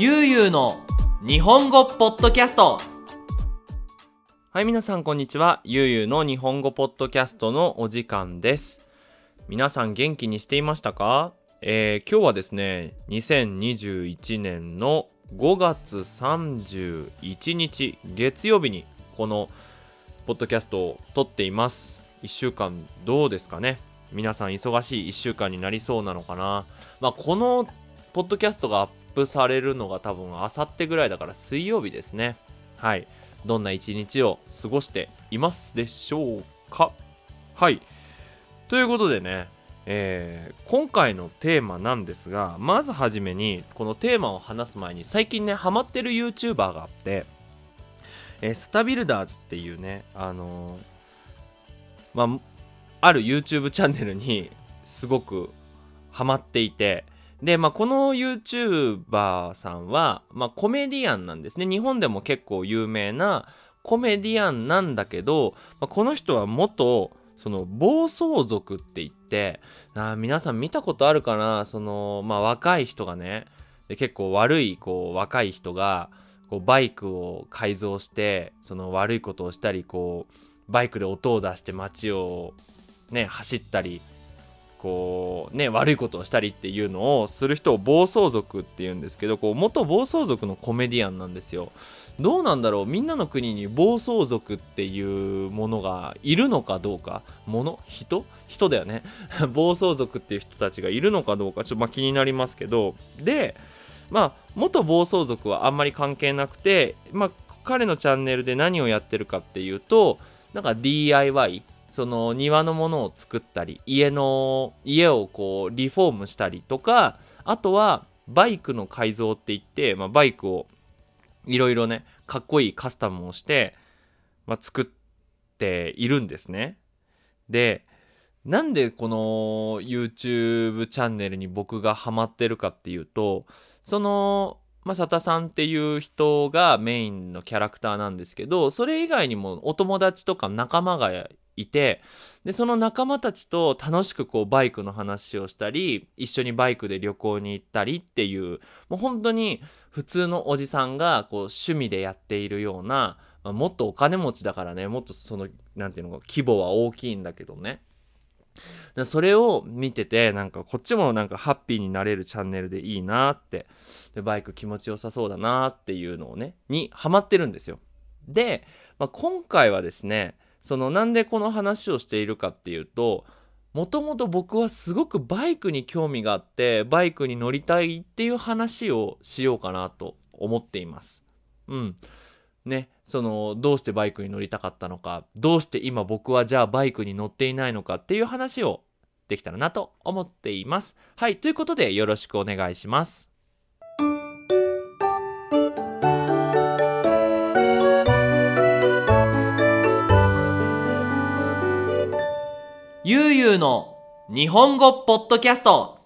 ゆうゆうの日本語ポッドキャストはい、皆さんこんにちは。ゆうゆうの日本語ポッドキャストのお時間です。皆さん元気にしていましたか？えー今日はですね、2021年の5月31日月曜日にこのポッドキャストを撮っています。1週間どうですかね？皆さん忙しい1週間になりそうなのかな？まあこのポッドキャストがアップされるのが多分あさってぐらいだから水曜日ですね。はい。どんな一日を過ごしていますでしょうか？はい。ということでね、えー今回のテーマなんですが、まずはじめに、このテーマを話す前に、最近ね、ハマってる YouTuber があって、えーサタビルダーズっていうね、あのーまあ、ある YouTube チャンネルにすごくハマっていて、で、まあ、この YouTuber さんは、まあ、コメディアンなんですね。日本でも結構有名なコメディアンなんだけど、まあ、この人は元、その暴走族って言って、あ皆さん見たことあるかな？その、まあ、若い人がね、で結構悪い、こう、若い人が、こう、バイクを改造して、その悪いことをしたり、こう、バイクで音を出して街をね、走ったり、こうね悪いことをしたりっていうのをする人を暴走族っていうんですけどこう元暴走族のコメディアンなんですよ。どうなんだろう？みんなの国に暴走族っていうものがいるのかどうか？もの？人？人だよね。暴走族っていう人たちがいるのかどうか？ちょっとま気になりますけど。でまあ元暴走族はあんまり関係なくてまあ彼のチャンネルで何をやってるかっていうとなんか DIY その庭のものを作ったり家の家をこうリフォームしたりとかあとはバイクの改造って言って、まあ、バイクをいろいろねかっこいいカスタムをして、まあ、作っているんですね。でなんでこの YouTube チャンネルに僕がハマってるかっていうとそのまあ、佐田さんっていう人がメインのキャラクターなんですけどそれ以外にもお友達とか仲間がいてでその仲間たちと楽しくこうバイクの話をしたり一緒にバイクで旅行に行ったりっていうもう本当に普通のおじさんがこう趣味でやっているような、まあもっとお金持ちだからねもっとそのなんていうのか規模は大きいんだけどね。それを見ててなんかこっちもなんかハッピーになれるチャンネルでいいなってでバイク気持ちよさそうだなっていうのをねにハマってるんですよ。で、まあ、今回はですねそのなんでこの話をしているかっていうともともと僕はすごくバイクに興味があってバイクに乗りたいっていう話をしようかなと思っていますうんね、そのどうしてバイクに乗りたかったのかどうして今僕はじゃあバイクに乗っていないのかっていう話をできたらなと思っています。はいということでよろしくお願いします。ゆうゆうの日本語ポッドキャスト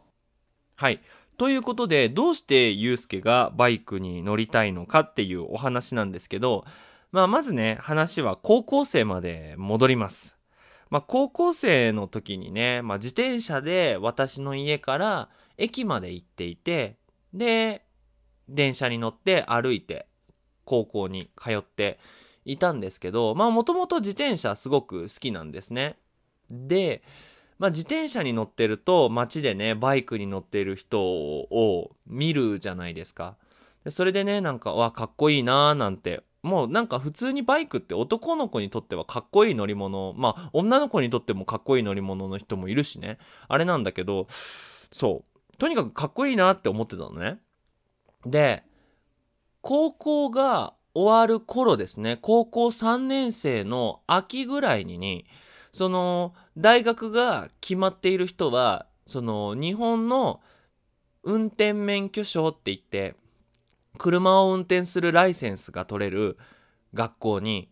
はいということでどうしてユうスケがバイクに乗りたいのかっていうお話なんですけど、まあ、まずね話は高校生まで戻ります。まあ、高校生の時にね、まあ、自転車で私の家から駅まで行っていてで電車に乗って歩いて高校に通っていたんですけどまあもともと自転車すごく好きなんですね。で、まあ、自転車に乗ってると街でねバイクに乗ってる人を見るじゃないですか。でそれでねなんかわかっこいいなーなんてもうなんか普通にバイクって男の子にとってはかっこいい乗り物まあ女の子にとってもかっこいい乗り物の人もいるしねあれなんだけどそうとにかくかっこいいなって思ってたのね。で高校が終わる頃ですね高校3年生の秋ぐらいににその大学が決まっている人はその日本の運転免許証って言って車を運転するライセンスが取れる学校に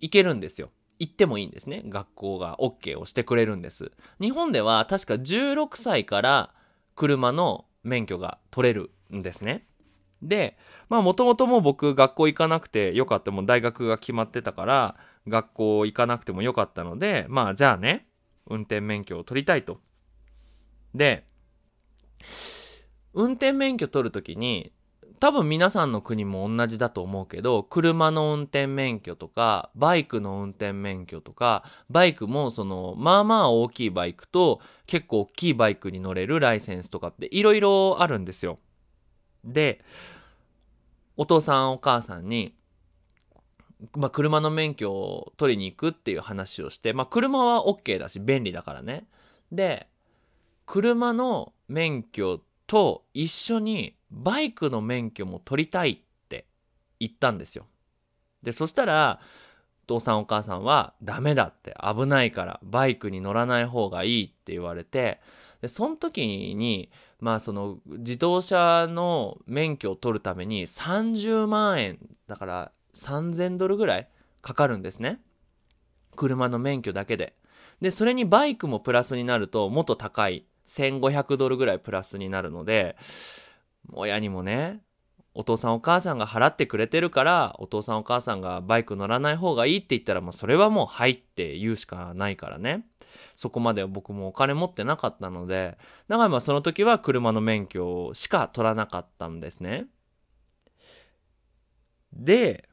行けるんですよ。行ってもいいんですね。学校が OK をしてくれるんです。日本では確か16歳から車の免許が取れるんですね。で、まあもともとも僕学校行かなくてよかったもう大学が決まってたから学校行かなくてもよかったのでまあじゃあね運転免許を取りたいと。で運転免許取るときに多分皆さんの国も同じだと思うけど車の運転免許とかバイクの運転免許とかバイクもそのまあまあ大きいバイクと結構大きいバイクに乗れるライセンスとかっていろいろあるんですよ。でお父さんお母さんに、まあ、車の免許を取りに行くっていう話をして、まあ、車は OK だし便利だからね。で車の免許と一緒にバイクの免許も取りたいって言ったんですよ。でそしたらお父さんお母さんはダメだって危ないからバイクに乗らない方がいいって言われてでその時にまあその自動車の免許を取るために30万円だから3000ドルぐらいかかるんですね。車の免許だけで。でそれにバイクもプラスになるともっと高い1500ドルぐらいプラスになるので親にもねお父さんお母さんが払ってくれてるからお父さんお母さんがバイク乗らない方がいいって言ったらもうそれはもうはいって言うしかないからね。そこまで僕もお金持ってなかったのでだからまあその時は車の免許しか取らなかったんですね。で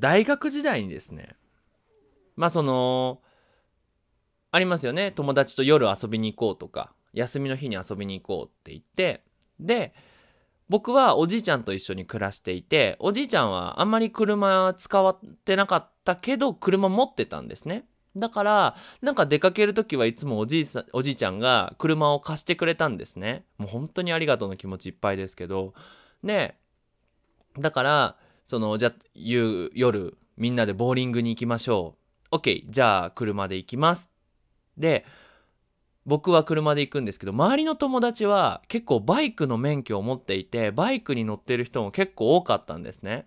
大学時代にですねまあそのありますよね。友達と夜遊びに行こうとか休みの日に遊びに行こうって言ってで僕はおじいちゃんと一緒に暮らしていておじいちゃんはあんまり車使ってなかったけど車持ってたんですね。だからなんか出かける時はいつもおじいさおじいちゃんが車を貸してくれたんですね。もう本当にありがとうの気持ちいっぱいですけど。でだからそのじゃあ夜みんなでボーリングに行きましょう。OK じゃあ車で行きます。で僕は車で行くんですけど周りの友達は結構バイクの免許を持っていてバイクに乗ってる人も結構多かったんですね。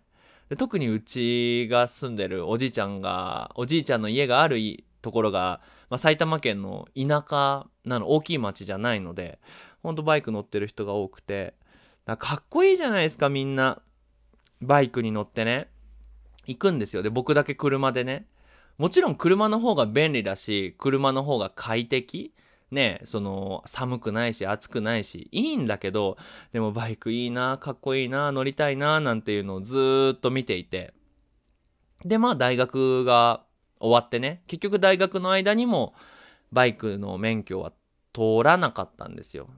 で特にうちが住んでるおじいちゃんがおじいちゃんの家があるところが、まあ、埼玉県の田舎なの大きい町じゃないのでほんとバイク乗ってる人が多くてかっこいいじゃないですかみんな。バイクに乗ってね行くんですよ。で僕だけ車でね。もちろん車の方が便利だし車の方が快適。ねその寒くないし暑くないしいいんだけどでもバイクいいなかっこいいな乗りたいななんていうのをずっと見ていて。でまあ大学が終わってね結局大学の間にもバイクの免許は通らなかったんですよ。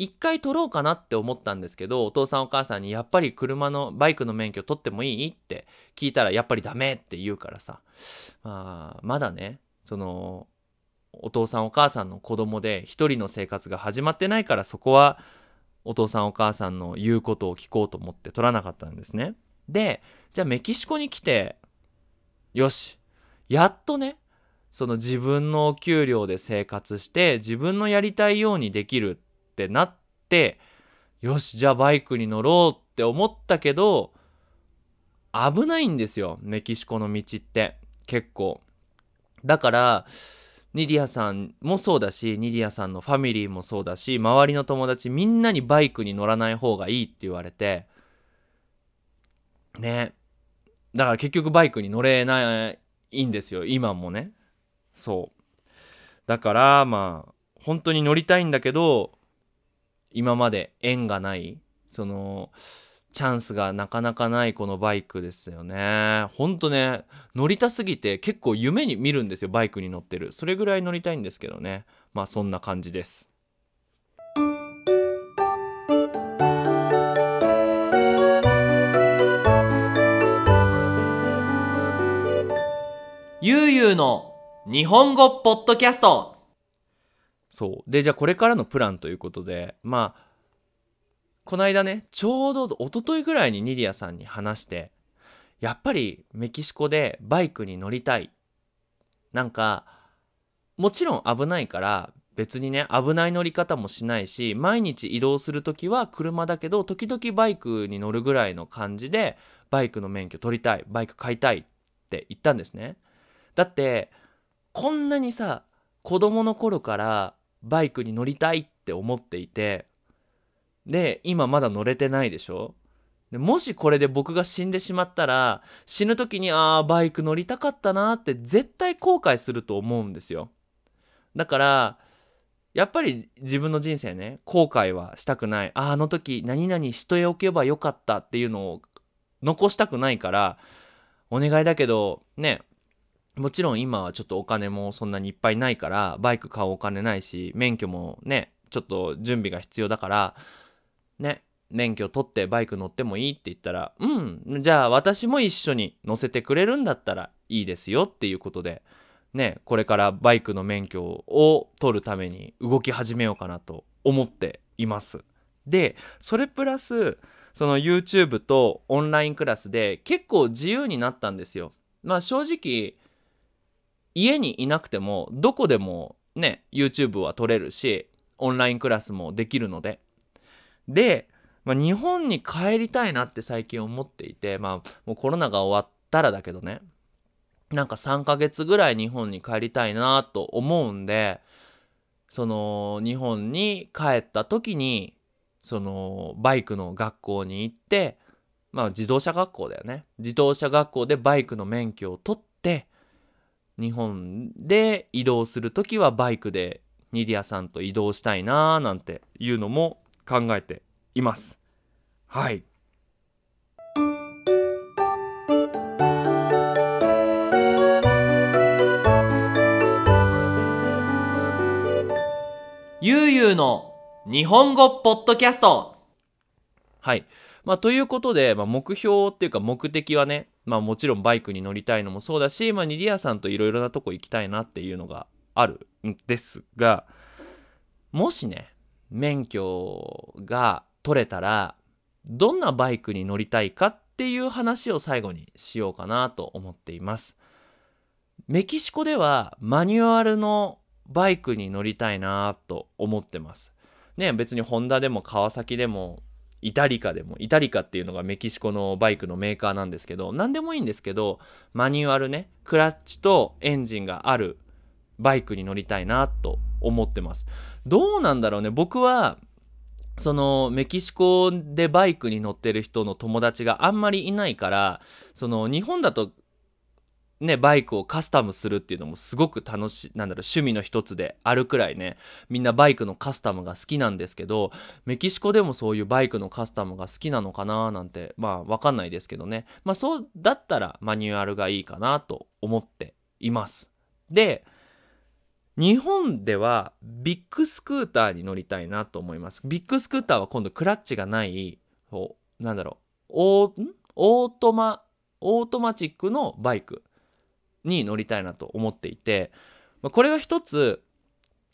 一回取ろうかなって思ったんですけどお父さんお母さんにやっぱり車のバイクの免許取ってもいいって聞いたらやっぱりダメって言うからさまあまだねそのお父さんお母さんの子供で一人の生活が始まってないからそこはお父さんお母さんの言うことを聞こうと思って取らなかったんですね。でじゃあメキシコに来てよしやっとねその自分のお給料で生活して自分のやりたいようにできるってなってよしじゃあバイクに乗ろうって思ったけど危ないんですよメキシコの道って結構。だからニディアさんもそうだしニディアさんのファミリーもそうだし周りの友達みんなにバイクに乗らない方がいいって言われてね。だから結局バイクに乗れないんですよ今もね。そう。だからまあ本当に乗りたいんだけど今まで縁がないそのチャンスがなかなかないこのバイクですよね。ほんとね、乗りたすぎて結構夢に見るんですよ、バイクに乗ってる。それぐらい乗りたいんですけどね。まあそんな感じです。ゆうゆうの日本語ポッドキャストそう。で、じゃあこれからのプランということで、まあ、この間ね、ちょうど一昨日ぐらいにニディアさんに話して、やっぱりメキシコでバイクに乗りたい。なんか、もちろん危ないから別にね、危ない乗り方もしないし、毎日移動する時は車だけど、時々バイクに乗るぐらいの感じで、バイクの免許取りたい、バイク買いたいって言ったんですね。だって、こんなにさ、子供の頃からバイクに乗りたいって思っていて、で今まだ乗れてないでしょ？でもしこれで僕が死んでしまったら死ぬ時にああバイク乗りたかったなって絶対後悔すると思うんですよ。だからやっぱり自分の人生ね後悔はしたくない。ああの時何々しておけばよかったっていうのを残したくないからお願いだけどねもちろん今はちょっとお金もそんなにいっぱいないからバイク買うお金ないし免許もねちょっと準備が必要だからね免許取ってバイク乗ってもいいって言ったらうんじゃあ私も一緒に乗せてくれるんだったらいいですよっていうことでねこれからバイクの免許を取るために動き始めようかなと思っています。でそれプラスその YouTube とオンラインクラスで結構自由になったんですよ。まあ正直家にいなくてもどこでもね YouTube は撮れるしオンラインクラスもできるので。で、まあ、日本に帰りたいなって最近思っていてまあもうコロナが終わったらだけどね。なんか3ヶ月ぐらい日本に帰りたいなと思うんでその日本に帰った時にそのバイクの学校に行ってまあ自動車学校だよね。自動車学校でバイクの免許を取って日本で移動する時はバイクでニディアさんと移動したいなーなんていうのも考えています。はい。ゆうゆうの日本語ポッドキャスト。はい。まあ、ということで、まあ、目標っていうか目的はね、まあ、もちろんバイクに乗りたいのもそうだし、まあ、ニディアさんといろいろなとこ行きたいなっていうのがあるんですが、もしね、免許が取れたら、どんなバイクに乗りたいかっていう話を最後にしようかなと思っています。メキシコではマニュアルのバイクに乗りたいなと思ってます。ね、別にホンダでも川崎でもイタリカでもイタリカっていうのがメキシコのバイクのメーカーなんですけど何でもいいんですけどマニュアルねクラッチとエンジンがあるバイクに乗りたいなと思ってます。どうなんだろうね。僕はそのメキシコでバイクに乗ってる人の友達があんまりいないからその日本だとね、バイクをカスタムするっていうのもすごく楽しい、なんだろう、趣味の一つであるくらいね、みんなバイクのカスタムが好きなんですけど、メキシコでもそういうバイクのカスタムが好きなのかななんて、まあわかんないですけどね。まあそうだったらマニュアルがいいかなと思っています。で、日本ではビッグスクーターに乗りたいなと思います。ビッグスクーターは今度クラッチがない、なんだろう、オートマ、オートマチックのバイク。に乗りたいなと思っていて、まあ、これは一つ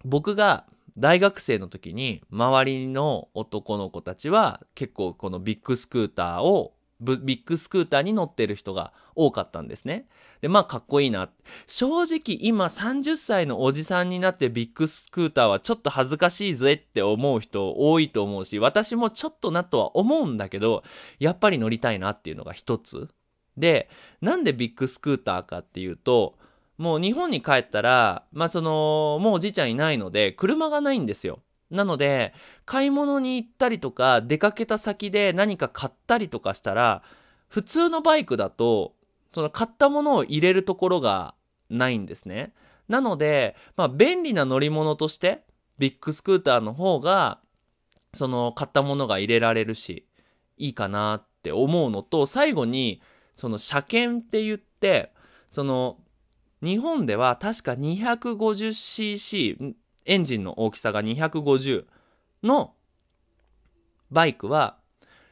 僕が大学生の時に周りの男の子たちは結構このビッグスクーターをビッグスクーターに乗ってる人が多かったんですね。でまあかっこいいな正直今30歳のおじさんになってビッグスクーターはちょっと恥ずかしいぜって思う人多いと思うし私もちょっとなとは思うんだけどやっぱり乗りたいなっていうのが一つでなんでビッグスクーターかっていうともう日本に帰ったらまあそのもうおじいちゃんいないので車がないんですよ。なので買い物に行ったりとか出かけた先で何か買ったりとかしたら普通のバイクだとその買ったものを入れるところがないんですね。なのでまあ便利な乗り物としてビッグスクーターの方がその買ったものが入れられるしいいかなって思うのと最後にその車検って言ってその日本では確か 250cc エンジンの大きさが250のバイクは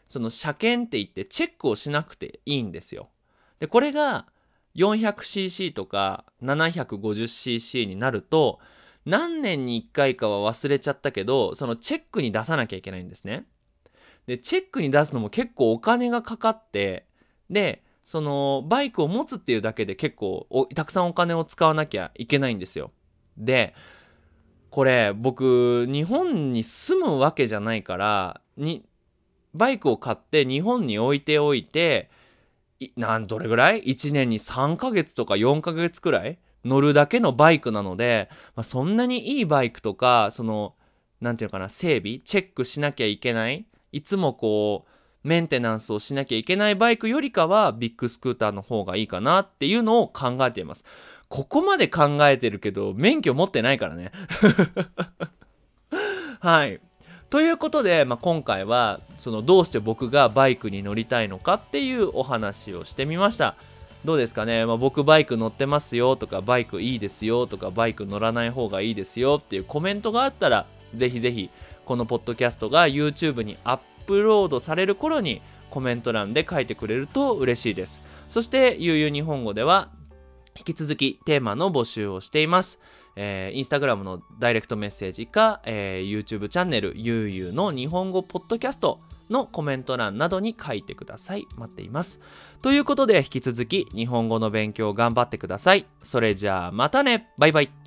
その車検って言ってチェックをしなくていいんですよ。でこれが 400cc とか 750cc になると何年に1回かは忘れちゃったけどそのチェックに出さなきゃいけないんですね。でチェックに出すのも結構お金がかかってでそのバイクを持つっていうだけで結構たくさんお金を使わなきゃいけないんですよ。でこれ僕日本に住むわけじゃないからにバイクを買って日本に置いておいてなんどれぐらい ?1 年に3ヶ月とか4ヶ月くらい？乗るだけのバイクなので、まあ、そんなにいいバイクとかその何て言うのかな整備？チェックしなきゃいけない？いつもこうメンテナンスをしなきゃいけないバイクよりかはビッグスクーターの方がいいかなっていうのを考えています。ここまで考えてるけど免許持ってないからね。はいということで、まあ、今回はそのどうして僕がバイクに乗りたいのかっていうお話をしてみましたどうですかね、まあ、僕バイク乗ってますよとかバイクいいですよとかバイク乗らない方がいいですよっていうコメントがあったらぜひぜひこのポッドキャストが YouTube にアップロードされる頃にコメント欄で書いてくれると嬉しいです。そしてゆうゆう日本語では引き続きテーマの募集をしています。えー、インスタグラムのダイレクトメッセージか、えー、YouTube チャンネルゆうゆうの日本語ポッドキャストのコメント欄などに書いてください。待っています。ということで引き続き日本語の勉強頑張ってください。それじゃあまたね。バイバイ。